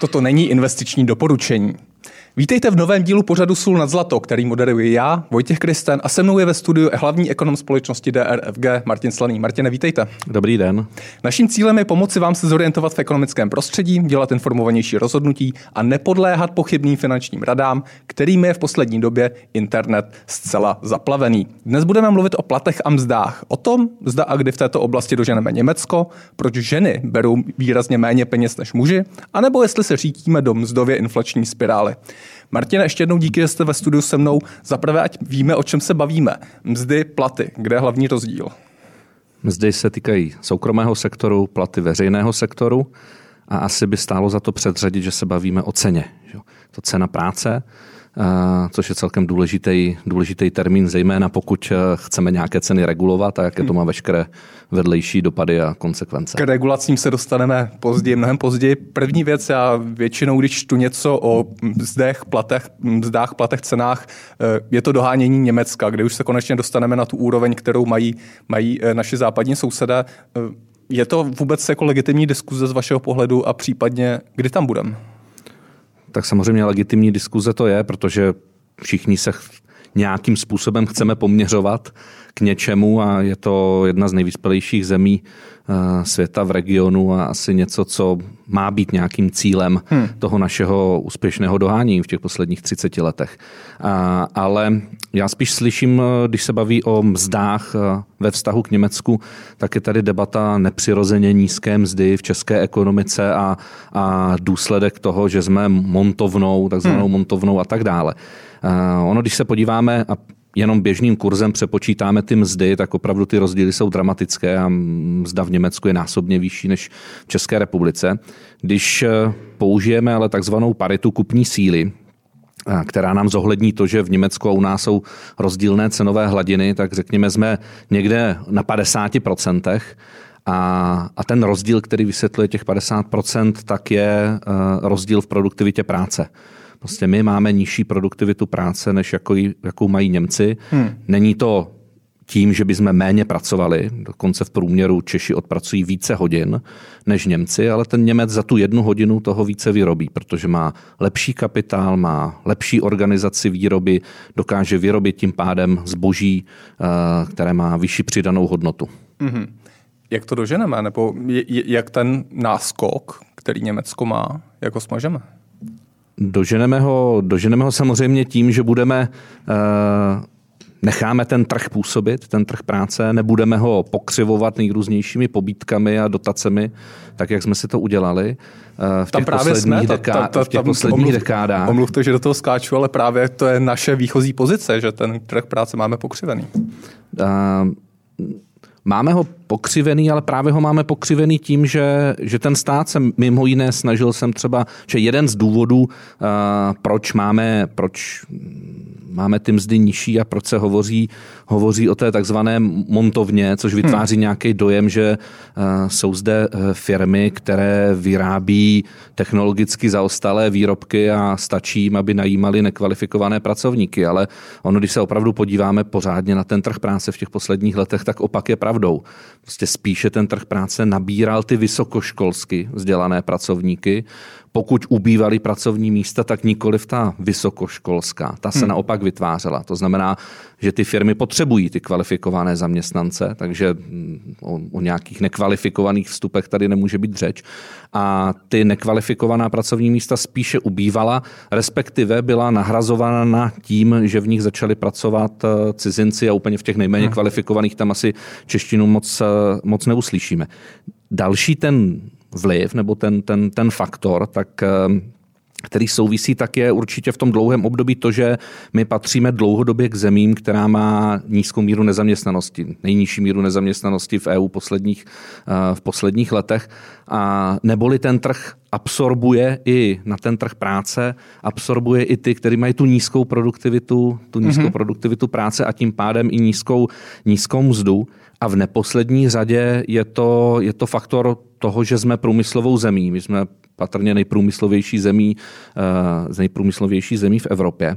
Toto není investiční doporučení. Vítejte v novém dílu pořadu Sůl nad zlato, který moderuji já, Vojtěch Kristen, a se mnou je ve studiu hlavní ekonom společnosti DRFG Martin Slaný. Martine, vítejte. Dobrý den. Naším cílem je pomoci vám se zorientovat v ekonomickém prostředí, dělat informovanější rozhodnutí a nepodléhat pochybným finančním radám, kterými je v poslední době internet zcela zaplavený. Dnes budeme mluvit o platech a mzdách, o tom, zda a kdy v této oblasti doženeme Německo, proč ženy berou výrazně méně peněz než muži, anebo jestli se řítíme do mzdově inflační spirály. Martina, ještě jednou díky, že jste ve studiu se mnou. Zaprvé, ať víme, o čem se bavíme. Mzdy, platy, kde je hlavní rozdíl? Mzdy se týkají soukromého sektoru, platy veřejného sektoru a asi by stálo za to předřadit, že se bavíme o ceně. To cena práce, což je celkem důležitý, důležitý termín, zejména pokud eh, chceme nějaké ceny regulovat a jaké to má veškeré vedlejší dopady a konsekvence. K regulacím se dostaneme později, mnohem později. První věc, já většinou, když tu něco o mzdech, platech, mzdách, platech, cenách, eh, je to dohánění Německa, kde už se konečně dostaneme na tu úroveň, kterou mají, mají eh, naši západní sousedé. Je to vůbec jako legitimní diskuze z vašeho pohledu a případně kdy tam budeme? Tak samozřejmě legitimní diskuze to je, protože všichni se nějakým způsobem chceme poměřovat k něčemu a je to jedna z nejvyspělejších zemí světa v regionu a asi něco, co má být nějakým cílem hmm. toho našeho úspěšného dohání v těch posledních 30 letech. A, ale já spíš slyším, eh, když se baví o mzdách eh, ve vztahu k Německu, tak je tady debata nepřirozeně nízké mzdy v české ekonomice a, a důsledek toho, že jsme montovnou, takzvanou hmm. montovnou a tak dále. Ono, když se podíváme, a jenom běžným kurzem přepočítáme ty mzdy, tak opravdu ty rozdíly jsou dramatické a mzda v Německu je násobně vyšší než v České republice. Když eh, použijeme ale takzvanou paritu kupní síly, eh, která nám zohlední to, že v Německu a u nás jsou rozdílné cenové hladiny, tak řekněme, jsme někde na 50%. A, a ten rozdíl, který vysvětluje těch 50%, tak je uh, rozdíl v produktivitě práce. Prostě my máme nižší produktivitu práce, než jako, jakou mají Němci. Hmm. Není to tím, že bychom méně pracovali, dokonce v průměru Češi odpracují více hodin než Němci, ale ten Němec za tu jednu hodinu toho více vyrobí, protože má lepší kapitál, má lepší organizaci výroby, dokáže vyrobit tím pádem zboží, eh, které má vyšší přidanou hodnotu. Mm-hmm. Jak to doženeme? Nebo jak ten náskok, který Německo má, jako smažeme? Doženeme ho, doženeme ho samozřejmě tím, že budeme uh, necháme ten trh působit, ten trh práce, nebudeme ho pokřivovat nejrůznějšími pobítkami a dotacemi, tak jak jsme si to udělali eh, v těch právě posledních, jsme, deká- ta, ta, v těch posledních omluv, dekádách. Omluvte, že do toho skáču, ale právě to je naše výchozí pozice, že ten trh práce máme pokřivený. Uh, Máme ho pokřivený, ale právě ho máme pokřivený tím, že, že ten stát se mimo jiné snažil jsem třeba, že jeden z důvodů, uh, proč máme, proč máme ty mzdy nižší a proč se hovoří, hovoří o té takzvané montovně, což vytváří hmm. nějaký dojem, že uh, jsou zde uh, firmy, které vyrábí technologicky zaostalé výrobky a stačí jim, aby najímali nekvalifikované pracovníky. Ale ono, když se opravdu podíváme pořádně na ten trh práce v těch posledních letech, tak opak je pravdou. Prostě spíše ten trh práce nabíral ty vysokoškolsky vzdělané pracovníky, pokud ubývaly pracovní místa, tak nikoli v ta vysokoškolská. Ta se hmm. naopak vytvářela. To znamená, že ty firmy potřebují ty kvalifikované zaměstnance, takže mm, o, o nějakých nekvalifikovaných vstupech tady nemůže být řeč. A ty nekvalifikovaná pracovní místa spíše ubývala, respektive byla nahrazována tím, že v nich začali pracovat eh, cizinci a úplně v těch nejméně hmm. kvalifikovaných tam asi češtinu moc, eh, moc neuslyšíme. Další ten vliv nebo ten, ten, ten faktor, tak eh, který souvisí, tak je určitě v tom dlouhém období to, že my patříme dlouhodobě k zemím, která má nízkou míru nezaměstnanosti, nejnižší míru nezaměstnanosti v EU posledních, eh, v posledních letech. A neboli ten trh absorbuje i na ten trh práce, absorbuje i ty, kteří mají tu nízkou produktivitu, tu nízkou mm-hmm. produktivitu práce a tím pádem i nízkou, nízkou mzdu. A v neposlední řadě je to, je to faktor toho, že jsme průmyslovou zemí. My jsme patrně nejprůmyslovější zemí, eh, z nejprůmyslovější zemí v Evropě.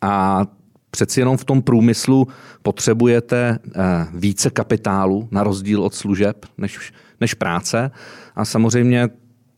A přeci jenom v tom průmyslu potřebujete eh, více kapitálu na rozdíl od služeb než, než práce. A samozřejmě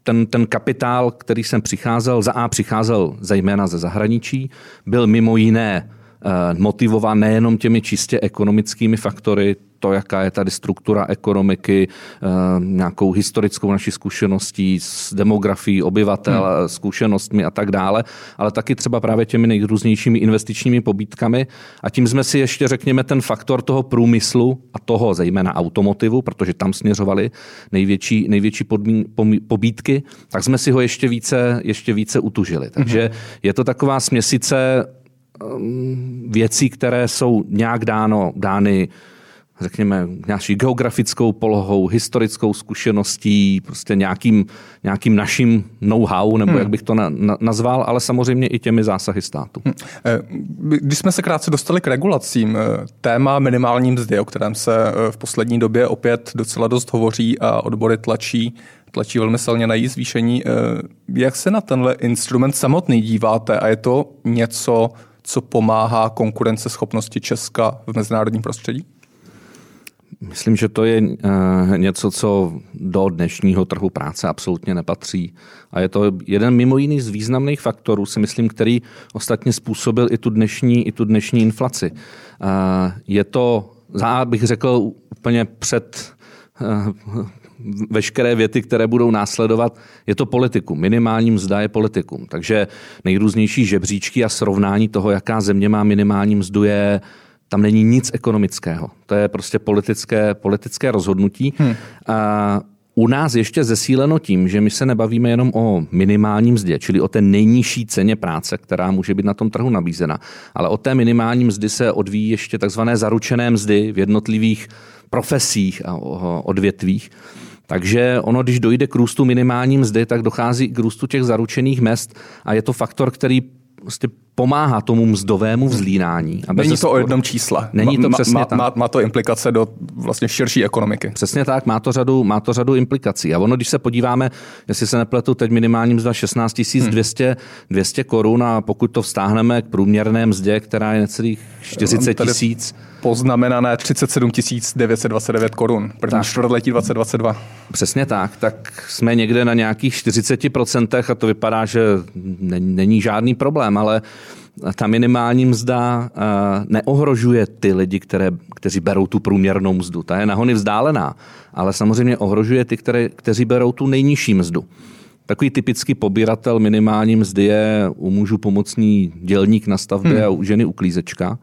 ten, ten kapitál, který jsem přicházel, za A přicházel zejména ze zahraničí, byl mimo jiné Eh, motivován nejenom těmi čistě ekonomickými faktory, to, jaká je tady struktura ekonomiky, eh, nějakou historickou naší zkušeností s demografií obyvatel, hmm. zkušenostmi a tak dále, ale taky třeba právě těmi nejrůznějšími investičními pobítkami. A tím jsme si ještě, řekněme, ten faktor toho průmyslu a toho zejména automotivu, protože tam směřovaly největší, největší podmín, pobídky, tak jsme si ho ještě více, ještě více utužili. Takže hmm. je to taková směsice Um, věcí, které jsou nějak dáno, dány řekněme, nějakou geografickou polohou, historickou zkušeností, prostě nějakým, nějakým naším know-how, nebo hmm. jak bych to na, na, nazval, ale samozřejmě i těmi zásahy státu. Hmm. Eh, když jsme se krátce dostali k regulacím, eh, téma minimální mzdy, o kterém se eh, v poslední době opět docela dost hovoří a odbory tlačí, tlačí velmi silně na její zvýšení. Jak se na tenhle instrument samotný díváte a je to něco, co pomáhá konkurenceschopnosti Česka v mezinárodním prostředí? Myslím, že to je eh, něco, co do dnešního trhu práce absolutně nepatří. A je to jeden mimo jiný z významných faktorů, si myslím, který ostatně způsobil i tu dnešní, i tu dnešní inflaci. Eh, je to, já bych řekl, úplně před eh, veškeré věty, které budou následovat, je to politikum. Minimální mzda je politikum. Takže nejrůznější žebříčky a srovnání toho, jaká země má minimální mzdu, je tam není nic ekonomického. To je prostě politické, politické rozhodnutí. Hmm. A u nás ještě zesíleno tím, že my se nebavíme jenom o minimálním mzdě, čili o té nejnižší ceně práce, která může být na tom trhu nabízena, ale o té minimální mzdy se odvíjí ještě takzvané zaručené mzdy v jednotlivých profesích a odvětvích. Takže ono, když dojde k růstu minimální mzdy, tak dochází k růstu těch zaručených mest a je to faktor, který prostě pomáhá tomu mzdovému vzlínání. A Není to o jednom čísle. Není to přesně má, má, má to implikace do vlastně širší ekonomiky. Přesně tak, má to, řadu, má to řadu implikací. A ono, když se podíváme, jestli se nepletu, teď minimální mzda 16 200, hmm. 200 korun a pokud to vztáhneme k průměrné mzdě, která je necelých 40 tisíc. Poznamenané 37 929 korun. První čtvrtletí 2022. Přesně tak, tak jsme někde na nějakých 40% a to vypadá, že není žádný problém, ale ta minimální mzda neohrožuje ty lidi, které, kteří berou tu průměrnou mzdu. Ta je nahony vzdálená, ale samozřejmě ohrožuje ty, které, kteří berou tu nejnižší mzdu. Takový typický pobíratel minimální mzdy je u mužů pomocný dělník na stavbě hmm. a u ženy uklízečka.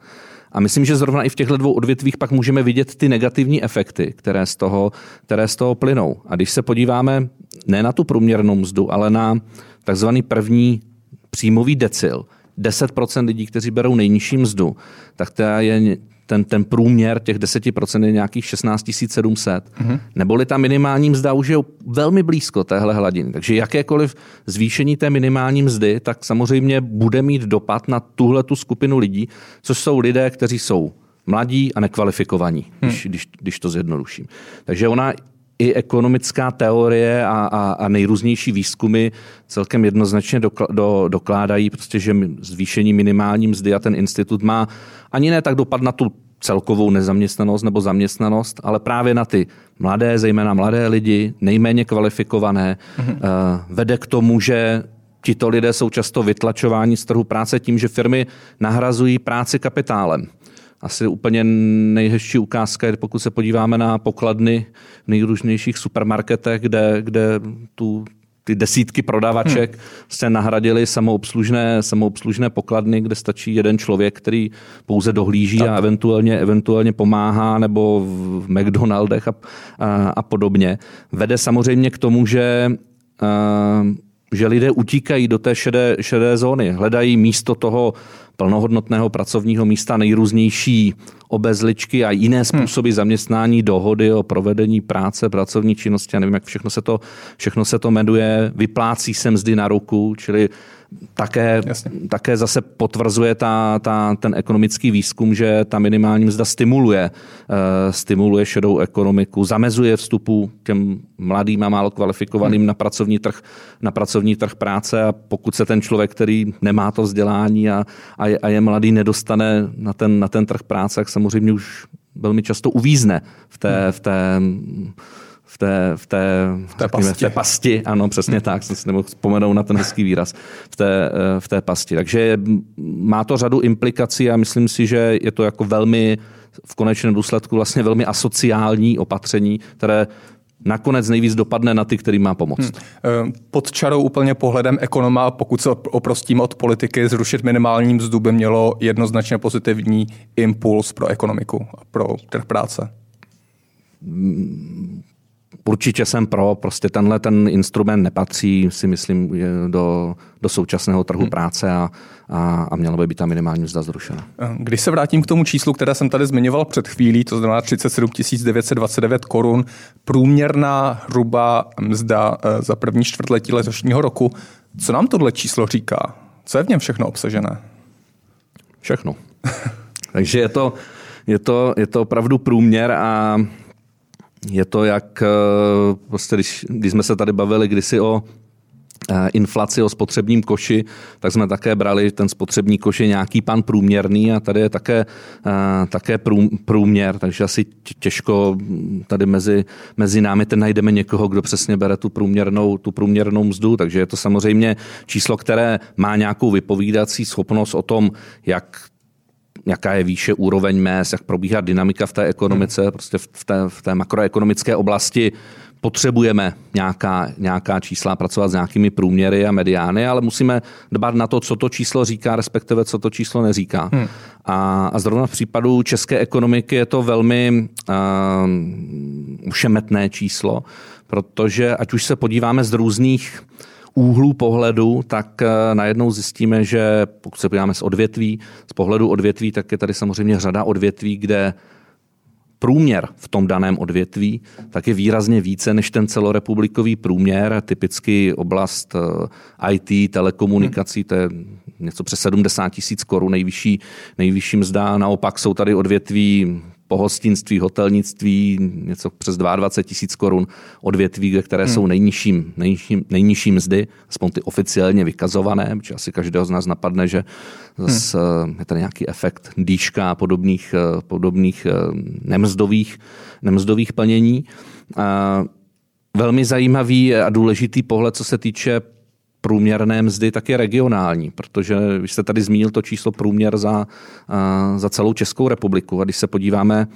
A myslím, že zrovna i v těchto dvou odvětvích pak můžeme vidět ty negativní efekty, které z toho, které z toho plynou. A když se podíváme ne na tu průměrnou mzdu, ale na takzvaný první příjmový decil, 10% lidí, kteří berou nejnižší mzdu, tak to je ten, ten průměr těch 10% je nějakých 16 700. Mm-hmm. Neboli ta minimální mzda už je velmi blízko téhle hladiny. Takže jakékoliv zvýšení té minimální mzdy, tak samozřejmě bude mít dopad na tuhle tu skupinu lidí, což jsou lidé, kteří jsou mladí a nekvalifikovaní, hmm. když, když, když to zjednoduším. Takže ona i ekonomická teorie a, a, a nejrůznější výzkumy celkem jednoznačně dokl, do, dokládají, prostě, že zvýšení minimální mzdy a ten institut má ani ne tak dopad na tu celkovou nezaměstnanost nebo zaměstnanost, ale právě na ty mladé, zejména mladé lidi, nejméně kvalifikované, mm-hmm. vede k tomu, že tito lidé jsou často vytlačováni z trhu práce tím, že firmy nahrazují práci kapitálem asi úplně nejhezčí ukázka je, pokud se podíváme na pokladny v nejrůznějších supermarketech, kde, kde tu, ty desítky prodavaček hmm. se nahradili samoobslužné, samoobslužné pokladny, kde stačí jeden člověk, který pouze dohlíží tak. a eventuálně, eventuálně pomáhá, nebo v McDonaldech a, a, a podobně. Vede samozřejmě k tomu, že a, že lidé utíkají do té šedé, šedé zóny, hledají místo toho plnohodnotného pracovního místa nejrůznější obezličky a jiné hmm. způsoby hmm. zaměstnání, dohody o provedení práce, pracovní činnosti, já nevím, jak všechno se to, všechno se to jmenuje, vyplácí se mzdy na ruku, čili také, také zase potvrzuje ta, ta, ten ekonomický výzkum, že ta minimální mzda stimuluje, uh, stimuluje šedou ekonomiku, zamezuje vstupu těm mladým a málo kvalifikovaným hmm. na, pracovní trh, na pracovní trh práce a pokud se ten člověk, který nemá to vzdělání a, a, je, a je mladý, nedostane na ten, na ten trh práce, tak samozřejmě už velmi často uvízne v té, hmm. v té v té, v té, v té, pasti. v té pasti. Ano, přesně tak, jsem si nemohl vzpomenout na ten hezký výraz, v té, eh, v té pasti. Takže má to řadu implikací a myslím si, že je to jako velmi v konečném důsledku vlastně velmi asociální opatření, které nakonec nejvíc dopadne na ty, který má pomoct. Hmm. Pod čarou úplně pohledem ekonoma, pokud se oprostím od politiky, zrušit minimální mzdu by mělo jednoznačně pozitivní impuls pro ekonomiku a pro trh práce. Určitě jsem pro, prostě tenhle ten instrument nepatří, si myslím, do, do současného trhu hmm. práce a, a, a mělo by být ta minimální mzda zrušena. Když se vrátím k tomu číslu, které jsem tady zmiňoval před chvílí, to znamená 37 929 korun, průměrná hruba mzda eh, za první čtvrtletí letošního roku, co nám tohle číslo říká? Co je v něm všechno obsažené? Všechno. Takže je to, je to, je to opravdu průměr a je to jak, prostě když, když jsme se tady bavili kdysi o eh, inflaci o spotřebním koši, tak jsme také brali ten spotřební koš je nějaký pan průměrný a tady je také, eh, také průměr, takže asi těžko tady mezi, mezi námi ten najdeme někoho, kdo přesně bere tu průměrnou, tu průměrnou mzdu, takže je to samozřejmě číslo, které má nějakou vypovídací schopnost o tom, jak jaká je výše úroveň mest, jak probíhá dynamika v té ekonomice, hmm. prostě v té, v té makroekonomické oblasti potřebujeme nějaká, nějaká čísla, pracovat s nějakými průměry a mediány, ale musíme dbát na to, co to číslo říká, respektive co to číslo neříká. Hmm. A, a zrovna v případu české ekonomiky je to velmi uh, ušemetné číslo, protože ať už se podíváme z různých úhlů pohledu, tak eh, najednou zjistíme, že pokud se podíváme z odvětví, z pohledu odvětví, tak je tady samozřejmě řada odvětví, kde průměr v tom daném odvětví, tak je výrazně více než ten celorepublikový průměr. Typicky oblast eh, IT, telekomunikací, to je něco přes 70 tisíc korun nejvyšší, nejvyšší mzda. Naopak jsou tady odvětví pohostinství, hotelnictví, něco přes 22 tisíc korun odvětví, které hmm. jsou nejnižší, nejnižší, nejnižší mzdy, aspoň ty oficiálně vykazované, protože asi každého z nás napadne, že zase hmm. je tady nějaký efekt dýška a podobných, eh, podobných eh, nemzdových, nemzdových plnění. Velmi zajímavý a důležitý pohled, co se týče průměrné mzdy, tak je regionální, protože vy jste tady zmínil to číslo průměr za, za celou Českou republiku. A když se podíváme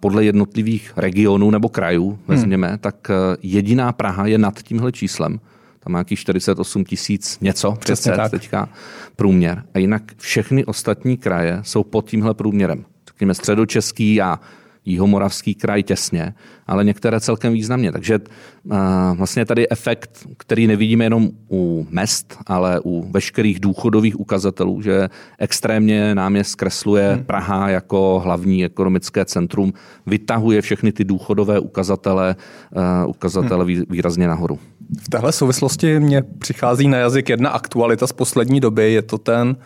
podle jednotlivých regionů nebo krajů, hmm. vezměme, hmm. tak jediná Praha je nad tímhle číslem. Tam má nějakých 48 tisíc něco, přesně teďka průměr. A jinak všechny ostatní kraje jsou pod tímhle průměrem. Řekněme středočeský a Jihomoravský kraj těsně, ale některé celkem významně. Takže uh, vlastně tady efekt, který nevidíme jenom u mest, ale u veškerých důchodových ukazatelů, že extrémně nám je zkresluje hmm. Praha jako hlavní ekonomické centrum, vytahuje všechny ty důchodové ukazatele, uh, ukazatele hmm. výrazně nahoru. V téhle souvislosti mě přichází na jazyk jedna aktualita z poslední doby, je to ten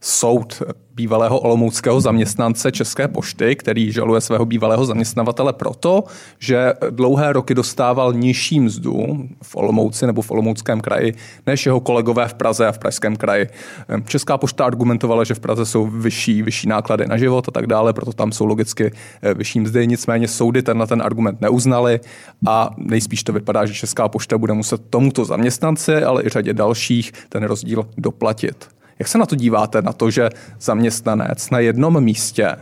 soud bývalého olomouckého zaměstnance České pošty, který žaluje svého bývalého zaměstnavatele proto, že dlouhé roky dostával nižší mzdu v Olomouci nebo v Olomouckém kraji než jeho kolegové v Praze a v Pražském kraji. Česká pošta argumentovala, že v Praze jsou vyšší, vyšší náklady na život a tak dále, proto tam jsou logicky eh, vyšší mzdy. Nicméně soudy ten na ten argument neuznali a nejspíš to vypadá, že Česká pošta bude muset tomuto zaměstnanci, ale i řadě dalších ten rozdíl doplatit. Jak se na to díváte, na to, že zaměstnanec na jednom místě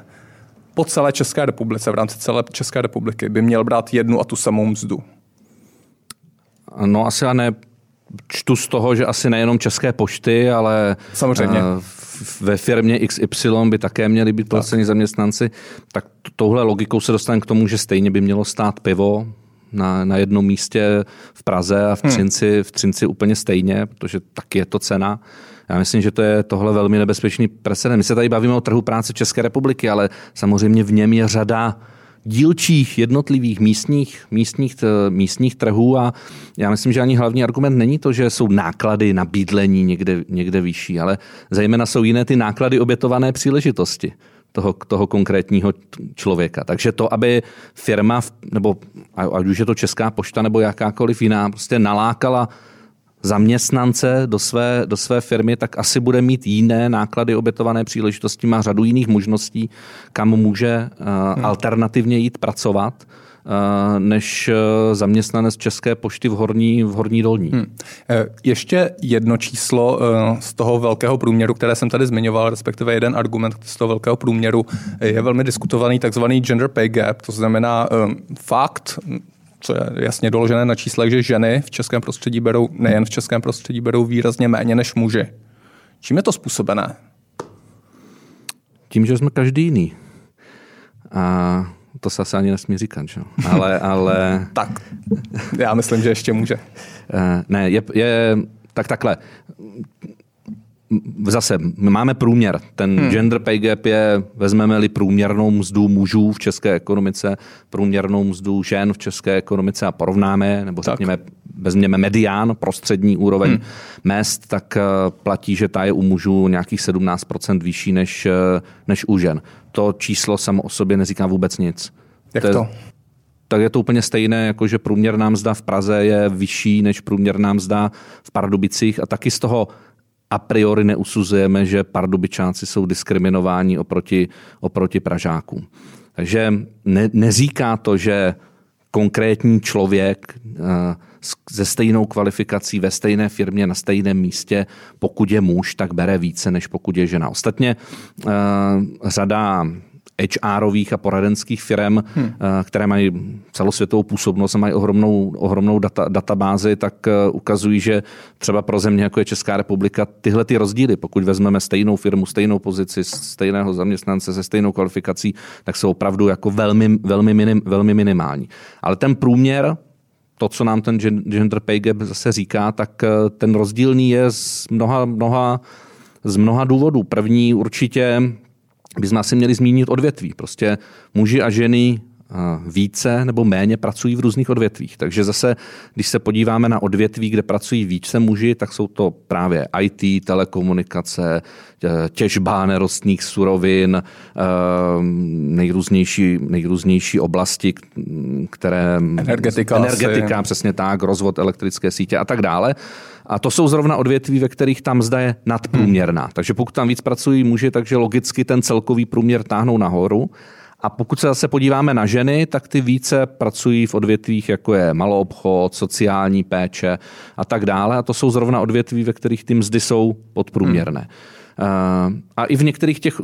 po celé České republice, v rámci celé České republiky, by měl brát jednu a tu samou mzdu? No asi a ne čtu z toho, že asi nejenom České pošty, ale Samozřejmě. Uh, ve firmě XY by také měli být placeni zaměstnanci, tak touhle logikou se dostaneme k tomu, že stejně by mělo stát pivo na, na jednom místě v Praze a v hmm. Třinci, hmm. v Třinci úplně stejně, protože taky je to cena. Já myslím, že to je tohle velmi nebezpečný precedent. My se tady bavíme o trhu práce České republiky, ale samozřejmě v něm je řada dílčích jednotlivých místních, místních, místních trhů a já myslím, že ani hlavní argument není to, že jsou náklady na bydlení někde, někde vyšší, ale zejména jsou jiné ty náklady obětované příležitosti toho, toho konkrétního člověka. Takže to, aby firma, nebo ať už je to Česká pošta nebo jakákoliv jiná, prostě nalákala zaměstnance do své, do své firmy, tak asi bude mít jiné náklady obětované příležitosti, má řadu jiných možností, kam může uh, hmm. alternativně jít pracovat než zaměstnanec České pošty v Horní, v horní Dolní. Hmm. Ještě jedno číslo z toho velkého průměru, které jsem tady zmiňoval, respektive jeden argument z toho velkého průměru, je velmi diskutovaný takzvaný gender pay gap, to znamená fakt, co je jasně doložené na číslech, že ženy v českém prostředí berou, nejen v českém prostředí, berou výrazně méně než muži. Čím je to způsobené? Tím, že jsme každý jiný. A to se asi ani nesmí říkat, že? Ale, ale... tak, já myslím, že ještě může. Eh, ne, je, je tak takhle zase máme průměr. Ten hmm. gender pay gap je, vezmeme-li průměrnou mzdu mužů v české ekonomice, průměrnou mzdu žen v české ekonomice a porovnáme, nebo řekněme, vezměme medián, prostřední úroveň hmm. mest, tak eh, platí, že ta je u mužů nějakých 17% vyšší než, eh, než u žen. To číslo samo o sobě neříká vůbec nic. Jak to? to? tak je to úplně stejné, jako že průměrná mzda v Praze je vyšší než průměrná mzda v Pardubicích a taky z toho a priori neusuzujeme, že pardubičáci jsou diskriminováni oproti, oproti Pražákům. Takže ne, neříká to, že konkrétní člověk se stejnou kvalifikací ve stejné firmě na stejném místě, pokud je muž, tak bere více, než pokud je žena. Ostatně řada HRových a poradenských firm, hmm. které mají celosvětovou působnost a mají ohromnou, ohromnou data, databázi, tak eh, ukazují, že třeba pro země, jako je Česká republika, tyhle ty rozdíly, pokud vezmeme stejnou firmu, stejnou pozici, stejného zaměstnance se stejnou kvalifikací, tak jsou opravdu jako velmi, velmi, minim, velmi minimální. Ale ten průměr to, co nám ten gender pay gap zase říká, tak eh, ten rozdílný je z mnoha, mnoha, z mnoha důvodů. První určitě bychom asi měli zmínit odvětví. Prostě muži a ženy více nebo méně pracují v různých odvětvích. Takže zase, když se podíváme na odvětví, kde pracují více muži, tak jsou to právě IT, telekomunikace, těžba nerostných surovin, nejrůznější, nejrůznější oblasti, které... Energetika. Energetika, asi. přesně tak, rozvod elektrické sítě a tak dále. A to jsou zrovna odvětví, ve kterých tam zda je nadprůměrná. Hmm. Takže pokud tam víc pracují muži, takže logicky ten celkový průměr táhnou nahoru. A pokud se zase podíváme na ženy, tak ty více pracují v odvětvích, jako je maloobchod, sociální péče a tak dále. A to jsou zrovna odvětví, ve kterých ty mzdy jsou podprůměrné. Hmm. A i v některých těch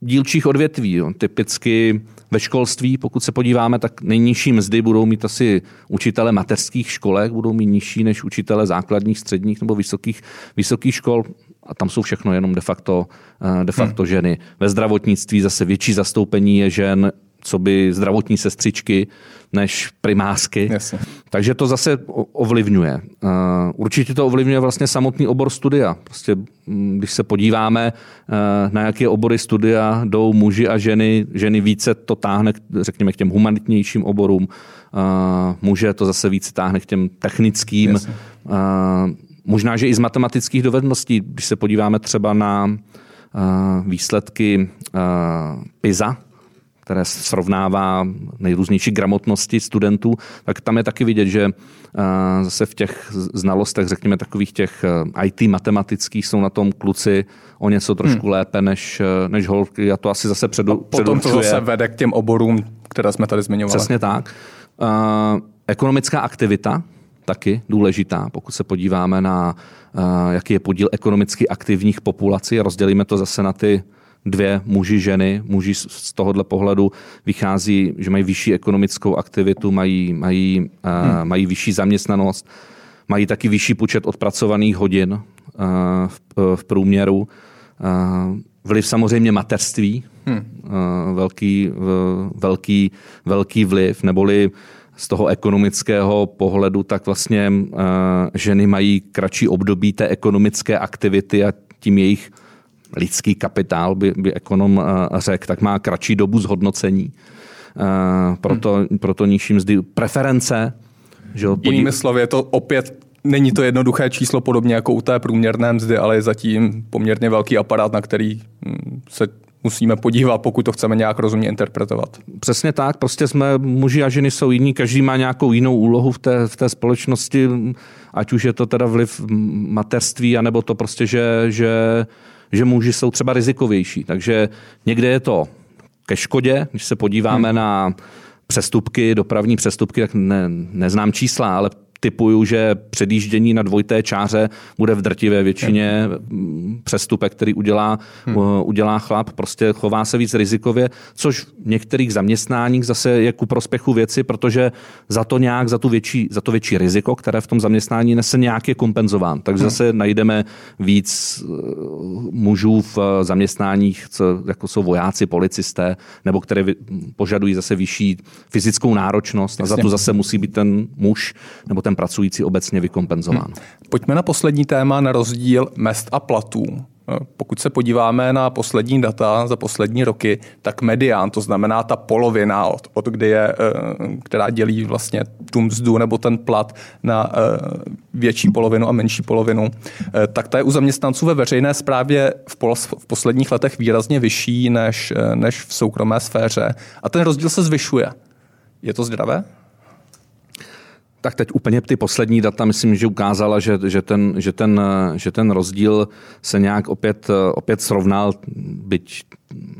dílčích odvětví. Jo. Typicky ve školství, pokud se podíváme, tak nejnižší mzdy budou mít asi učitele mateřských školek, budou mít nižší než učitele základních, středních nebo vysokých, vysokých škol. A tam jsou všechno jenom de facto, eh, de facto hmm. ženy. Ve zdravotnictví zase větší zastoupení je žen, co by zdravotní sestřičky než primářky. Jasně. Takže to zase ovlivňuje. Eh, určitě to ovlivňuje vlastně samotný obor studia. Prostě, mm, když se podíváme, eh, na jaké obory studia jdou muži a ženy, ženy více to táhne, řekněme, k těm humanitnějším oborům, muže to zase více táhne k těm technickým. Jasně. Možná, že i z matematických dovedností, když se podíváme třeba na výsledky PISA, které srovnává nejrůznější gramotnosti studentů, tak tam je taky vidět, že eh, zase v těch znalostech, řekněme takových těch IT matematických, jsou na tom kluci o něco trošku hmm. lépe než, než holky a to asi zase předu, Potom to zase vede k těm oborům, které jsme tady zmiňovali. Přesně tak. Ekonomická aktivita, taky důležitá, pokud se podíváme na, jaký je podíl ekonomicky aktivních populací a rozdělíme to zase na ty dvě muži, ženy. Muži z tohohle pohledu vychází, že mají vyšší ekonomickou aktivitu, mají, mají, hmm. uh, mají vyšší zaměstnanost, mají taky vyšší počet odpracovaných hodin uh, v, v průměru. Vliv samozřejmě mateřství, hmm. velký, velký, velký vliv, neboli z toho ekonomického pohledu, tak vlastně uh, ženy mají kratší období té ekonomické aktivity a tím jejich lidský kapitál, by, by ekonom eh, řekl, tak má kratší dobu zhodnocení. Eh, proto, hmm. proto nižší mzdy preference. Že podí... Jinými slovy, je to opět Není to jednoduché číslo, podobně jako u té průměrné mzdy, ale je zatím poměrně velký aparát, na který hm, se musíme podívat, pokud to chceme nějak rozumně interpretovat. Přesně tak, prostě jsme, muži a ženy jsou jiní, každý má nějakou jinou úlohu v té, v té společnosti, ať už je to teda vliv mateřství, anebo to prostě, že, že že muži jsou třeba rizikovější. Takže někde je to ke škodě, když se podíváme hmm. na přestupky, dopravní přestupky, tak ne, neznám čísla, ale typuju, že předjíždění na dvojité čáře bude v drtivé většině přestupek, který udělá, hmm. udělá chlap, prostě chová se víc rizikově, což v některých zaměstnáních zase je ku prospěchu věci, protože za to nějak, za, tu větší, za to větší riziko, které v tom zaměstnání nese nějak je kompenzován. Takže hmm. zase najdeme víc eh, mužů v zaměstnáních, co, jako jsou vojáci, policisté, nebo které požadují zase vyšší fyzickou náročnost a za to zase musí být ten muž nebo ten pracující obecně vykompenzován. Hmm. Pojďme na poslední téma, na rozdíl mest a platů. Pokud se podíváme na poslední data za poslední roky, tak medián, to znamená ta polovina, od, od kdy je, eh, která dělí vlastně tu mzdu nebo ten plat na eh, větší polovinu a menší polovinu, eh, tak ta je u zaměstnanců ve veřejné správě v, pol, v posledních letech výrazně vyšší než, než v soukromé sféře. A ten rozdíl se zvyšuje. Je to zdravé? Tak teď úplně ty poslední data, myslím, že ukázala, že, že, ten, že, ten, že ten rozdíl se nějak opět, opět srovnal, byť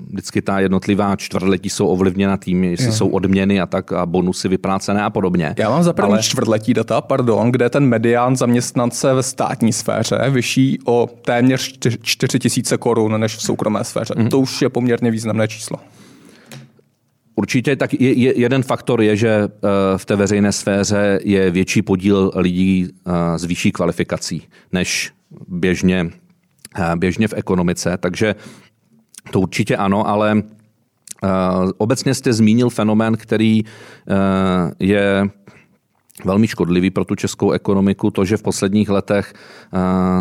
vždycky ta jednotlivá čtvrtletí jsou ovlivněna tím, jestli jo. jsou odměny a tak a bonusy vyplácené a podobně. Já mám za první Ale... čtvrtletí data, pardon, kde ten medián zaměstnance ve státní sféře vyšší o téměř 4 tisíce korun než v soukromé sféře. Mm. To už je poměrně významné číslo. Určitě tak je, je, jeden faktor je, že eh, v té veřejné sféře je větší podíl lidí eh, s vyšší kvalifikací než běžně, eh, běžně v ekonomice, takže to určitě ano, ale obecně jste zmínil fenomén, který je velmi škodlivý pro tu českou ekonomiku, to, že v posledních letech uh,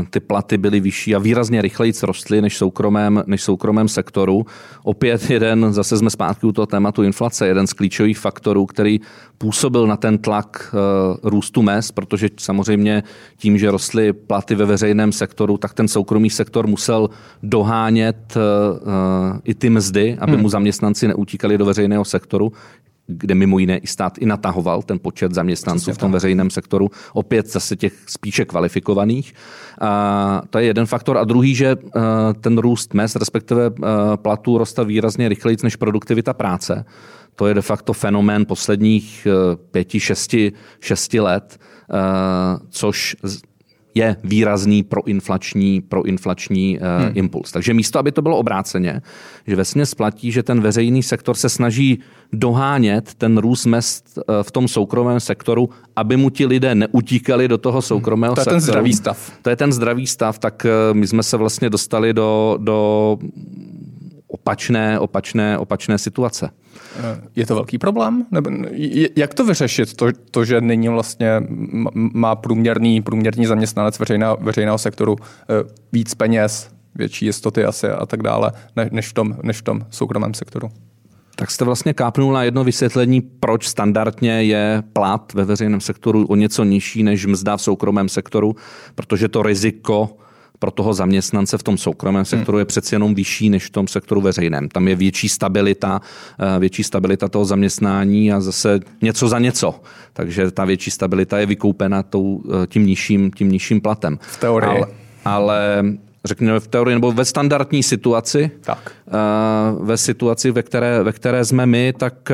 ty platy byly vyšší a výrazně rychleji rostly než soukromém, než soukromém sektoru. Opět jeden, zase jsme zpátky u toho tématu inflace, jeden z klíčových faktorů, který působil na ten tlak uh, růstu mest, protože samozřejmě tím, že rostly platy ve veřejném sektoru, tak ten soukromý sektor musel dohánět uh, i ty mzdy, aby hmm. mu zaměstnanci neutíkali do veřejného sektoru kde mimo jiné i stát i natahoval ten počet zaměstnanců v tom veřejném sektoru, opět zase těch spíše kvalifikovaných. A to je jeden faktor. A druhý, že eh, ten růst mest, respektive eh, platů, roste výrazně rychleji než produktivita práce. To je de facto fenomén posledních eh, pěti, šesti, šesti let, což je výrazný proinflační, proinflační uh, hmm. impuls. Takže místo, aby to bylo obráceně, že ve směs platí, že ten veřejný sektor se snaží dohánět ten růst mest uh, v tom soukromém sektoru, aby mu ti lidé neutíkali do toho soukromého sektoru. To je sektoru. ten zdravý stav. To je ten zdravý stav, tak uh, my jsme se vlastně dostali do, do opačné, opačné, opačné situace. Je to velký problém? Nebo jak to vyřešit, to, to že nyní vlastně má průměrný, průměrný zaměstnanec veřejného, veřejného sektoru eh, víc peněz, větší jistoty asi a tak dále, než v tom, než v tom soukromém sektoru? Tak jste vlastně kápnul na jedno vysvětlení, proč standardně je plat ve veřejném sektoru o něco nižší než mzda v soukromém sektoru, protože to riziko pro toho zaměstnance v tom soukromém sektoru je přeci jenom vyšší než v tom sektoru veřejném. Tam je větší stabilita, eh, větší stabilita toho zaměstnání a zase něco za něco. Takže ta větší stabilita je vykoupena tou, eh, tím, nižším, tím nižším platem. V teorii. Ale, ale řekněme v teorii nebo ve standardní situaci, tak. Eh, ve situaci, ve které, ve které jsme my, tak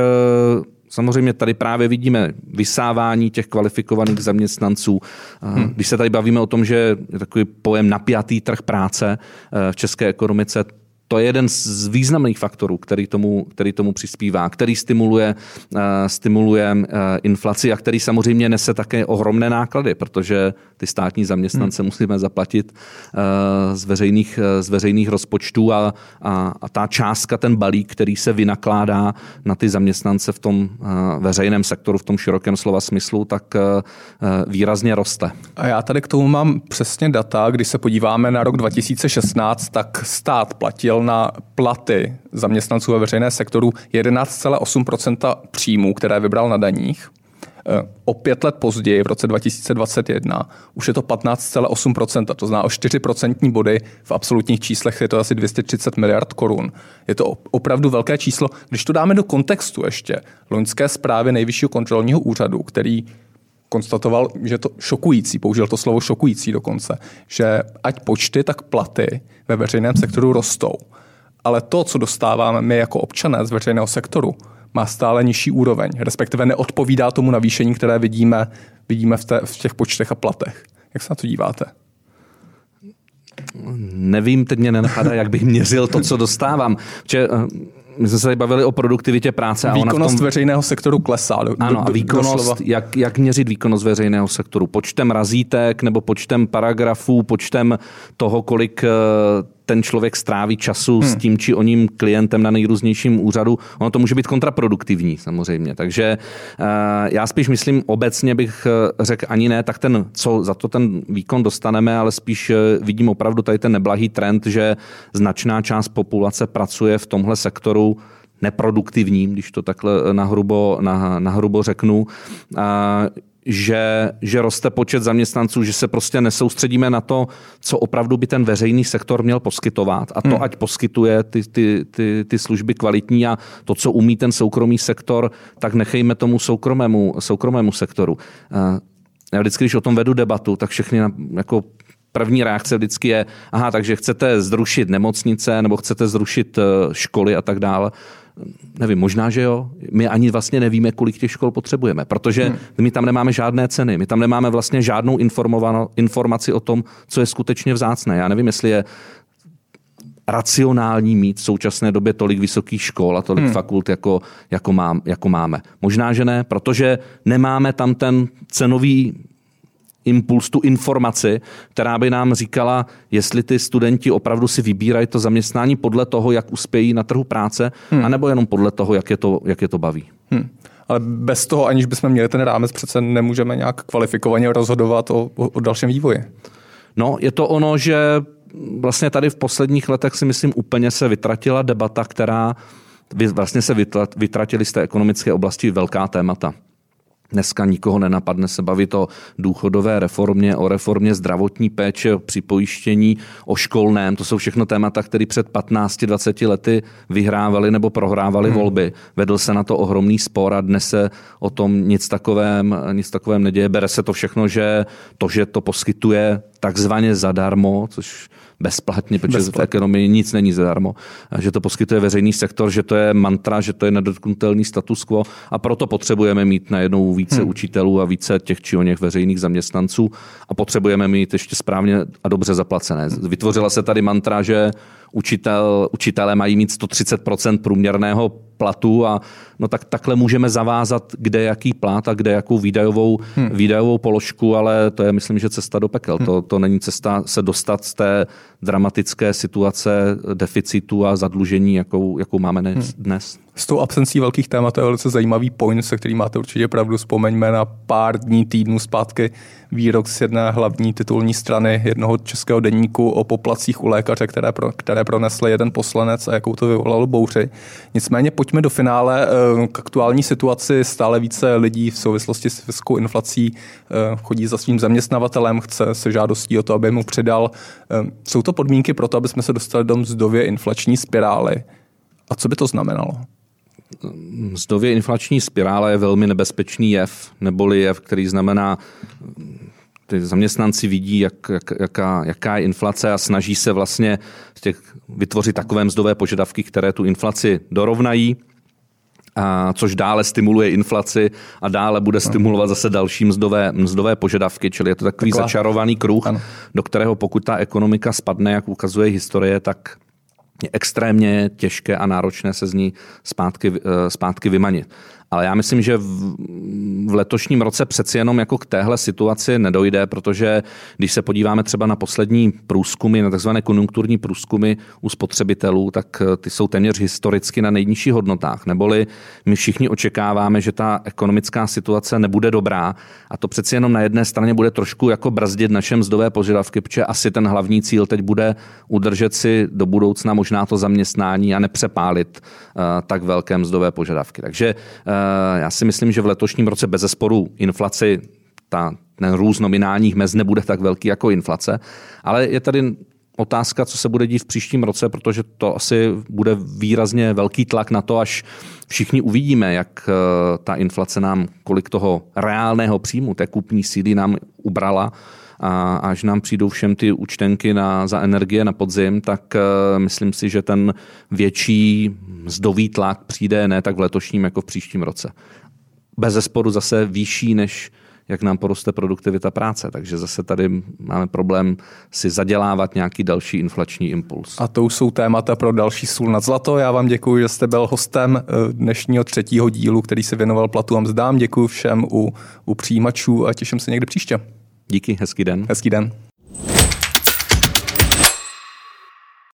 Samozřejmě tady právě vidíme vysávání těch kvalifikovaných zaměstnanců. Hmm. Když se tady bavíme o tom, že je takový pojem napjatý trh práce eh, v české ekonomice, to je jeden z významných faktorů, který tomu, který tomu přispívá, který stimuluje, uh, stimuluje uh, inflaci a který samozřejmě nese také ohromné náklady, protože ty státní zaměstnance hmm. musíme zaplatit uh, z, veřejných, z veřejných rozpočtů a, a, a ta částka, ten balík, který se vynakládá na ty zaměstnance v tom veřejném sektoru, v tom širokém slova smyslu, tak výrazně roste. A já tady k tomu mám přesně data, když se podíváme na rok 2016, tak stát platil na platy zaměstnanců ve veřejné sektoru 11,8% příjmů, které vybral na daních. E, o pět let později, v roce 2021, už je to 15,8%, to zná o 4% body v absolutních číslech, je to asi 230 miliard korun. Je to opravdu velké číslo. Když to dáme do kontextu ještě, loňské zprávy Nejvyššího kontrolního úřadu, který konstatoval, že to šokující, použil to slovo šokující dokonce, že ať počty, tak platy ve veřejném sektoru rostou. Ale to, co dostáváme my jako občané z veřejného sektoru, má stále nižší úroveň, respektive neodpovídá tomu navýšení, které vidíme, vidíme v, té, v těch počtech a platech. Jak se na to díváte? Nevím, teď mě nenapadá, jak bych měřil to, co dostávám. Če, eh, my jsme se tady bavili o produktivitě práce. A výkonnost tom... veřejného sektoru klesá. Do, ano, a výkonnost, jak, jak měřit výkonnost veřejného sektoru? Počtem razítek nebo počtem paragrafů, počtem toho, kolik eh, ten člověk stráví času hmm. s tím či oním klientem na nejrůznějším úřadu, ono to může být kontraproduktivní samozřejmě. Takže uh, já spíš myslím, obecně bych eh, řekl ani ne, tak ten, co za to ten výkon dostaneme, ale spíš uh, vidím opravdu tady ten neblahý trend, že značná část populace pracuje v tomhle sektoru neproduktivním, když to takhle nahrubo, nah, nahrubo řeknu. A že, že roste počet zaměstnanců, že se prostě nesoustředíme na to, co opravdu by ten veřejný sektor měl poskytovat. A to, hmm. ať poskytuje ty, ty, ty, ty služby kvalitní a to, co umí ten soukromý sektor, tak nechejme tomu soukromému, soukromému sektoru. Já vždycky, když o tom vedu debatu, tak všechny jako první reakce vždycky je, aha, takže chcete zrušit nemocnice nebo chcete zrušit eh, školy a tak dále. Nevím, možná, že jo. My ani vlastně nevíme, kolik těch škol potřebujeme, protože hmm. my tam nemáme žádné ceny, my tam nemáme vlastně žádnou informaci o tom, co je skutečně vzácné. Já nevím, jestli je racionální mít v současné době tolik vysokých škol a tolik hmm. fakult, jako, jako, mám, jako máme. Možná, že ne, protože nemáme tam ten cenový impuls, tu informaci, která by nám říkala, jestli ty studenti opravdu si vybírají to zaměstnání podle toho, jak uspějí na trhu práce, hmm. anebo jenom podle toho, jak je to, jak je to baví. Hmm. Ale bez toho, aniž bychom měli ten rámec, přece nemůžeme nějak kvalifikovaně rozhodovat o, o, o dalším vývoji. No, je to ono, že vlastně tady v posledních letech si myslím úplně se vytratila debata, která vlastně se vytratili z té ekonomické oblasti velká témata. Dneska nikoho nenapadne se bavit o důchodové reformě, o reformě zdravotní péče, o připojištění, o školném. To jsou všechno témata, které před 15-20 lety vyhrávali nebo prohrávali hmm. volby. Vedl se na to ohromný spor a dnes se o tom nic takovém, nic takovém neděje. Bere se to všechno, že to, že to poskytuje takzvaně zadarmo, což bezplatně, protože Bezplatně. v ekonomii nic není zadarmo, že to poskytuje veřejný sektor, že to je mantra, že to je nedotknutelný status quo a proto potřebujeme mít najednou více hmm. učitelů a více těch či o něch veřejných zaměstnanců a potřebujeme mít ještě správně a dobře zaplacené. Vytvořila se tady mantra, že učitel, učitelé mají mít 130% průměrného platu a no tak takhle můžeme zavázat, kde jaký plat a kde jakou výdajovou, hmm. výdajovou položku, ale to je myslím, že cesta do pekel. Hmm. To, to není cesta se dostat z té dramatické situace deficitu a zadlužení, jakou, jakou máme dnes. Hmm. S tou absencí velkých témat je velice zajímavý point, se kterým máte určitě pravdu. Vzpomeňme na pár dní, týdnů zpátky výrok z jedné hlavní titulní strany jednoho českého denníku o poplacích u lékaře, které, pro, které pronesl jeden poslanec a jakou to vyvolalo bouři. Nicméně pojďme do finále eh, k aktuální situaci. Stále více lidí v souvislosti s vysokou inflací eh, chodí za svým zaměstnavatelem, chce se žádostí o to, aby mu přidal. Eh, jsou to podmínky pro to, aby jsme se dostali do mzdově inflační spirály. A co by to znamenalo? Mzdově inflační spirála je velmi nebezpečný jev, neboli jev, který znamená, ty zaměstnanci vidí, jak, jak, jaká, jaká je inflace a snaží se vlastně těch, vytvořit takové mzdové požadavky, které tu inflaci dorovnají, a což dále stimuluje inflaci a dále bude stimulovat zase další mzdové, mzdové požadavky, čili je to takový Takhle. začarovaný kruh, ano. do kterého pokud ta ekonomika spadne, jak ukazuje historie, tak je extrémně těžké a náročné se z ní zpátky, eh, zpátky vymanit. Ale já myslím, že v, v letošním roce přeci jenom jako k téhle situaci nedojde, protože když se podíváme třeba na poslední průzkumy, na takzvané konjunkturní průzkumy u spotřebitelů, tak eh, ty jsou téměř historicky na nejnižších hodnotách. Neboli my všichni očekáváme, že ta ekonomická situace nebude dobrá a to přeci jenom na jedné straně bude trošku jako brzdit naše mzdové požadavky, protože asi ten hlavní cíl teď bude udržet si do budoucna možná to zaměstnání a nepřepálit uh, tak velké mzdové požadavky. Takže uh, já si myslím, že v letošním roce bez zesporu inflaci, ta, ten růst nominálních mez nebude tak velký jako inflace, ale je tady otázka, co se bude dít v příštím roce, protože to asi bude výrazně velký tlak na to, až všichni uvidíme, jak eh, ta inflace nám, kolik toho reálného příjmu, té kupní síly nám ubrala a až nám přijdou všem ty účtenky na, za energie na podzim, tak uh, myslím si, že ten větší mzdový tlak přijde ne tak v letošním jako v příštím roce. Bez zesporu zase vyšší než jak nám poroste produktivita práce. Takže zase tady máme problém si zadělávat nějaký další inflační impuls. A to už jsou témata pro další sůl nad zlato. Já vám děkuji, že jste byl hostem eh, dnešního třetího dílu, který se věnoval platu a mzdám. Děkuji všem u, u přijímačů a těším se někde příště. Díky, hezký den. Hezký den.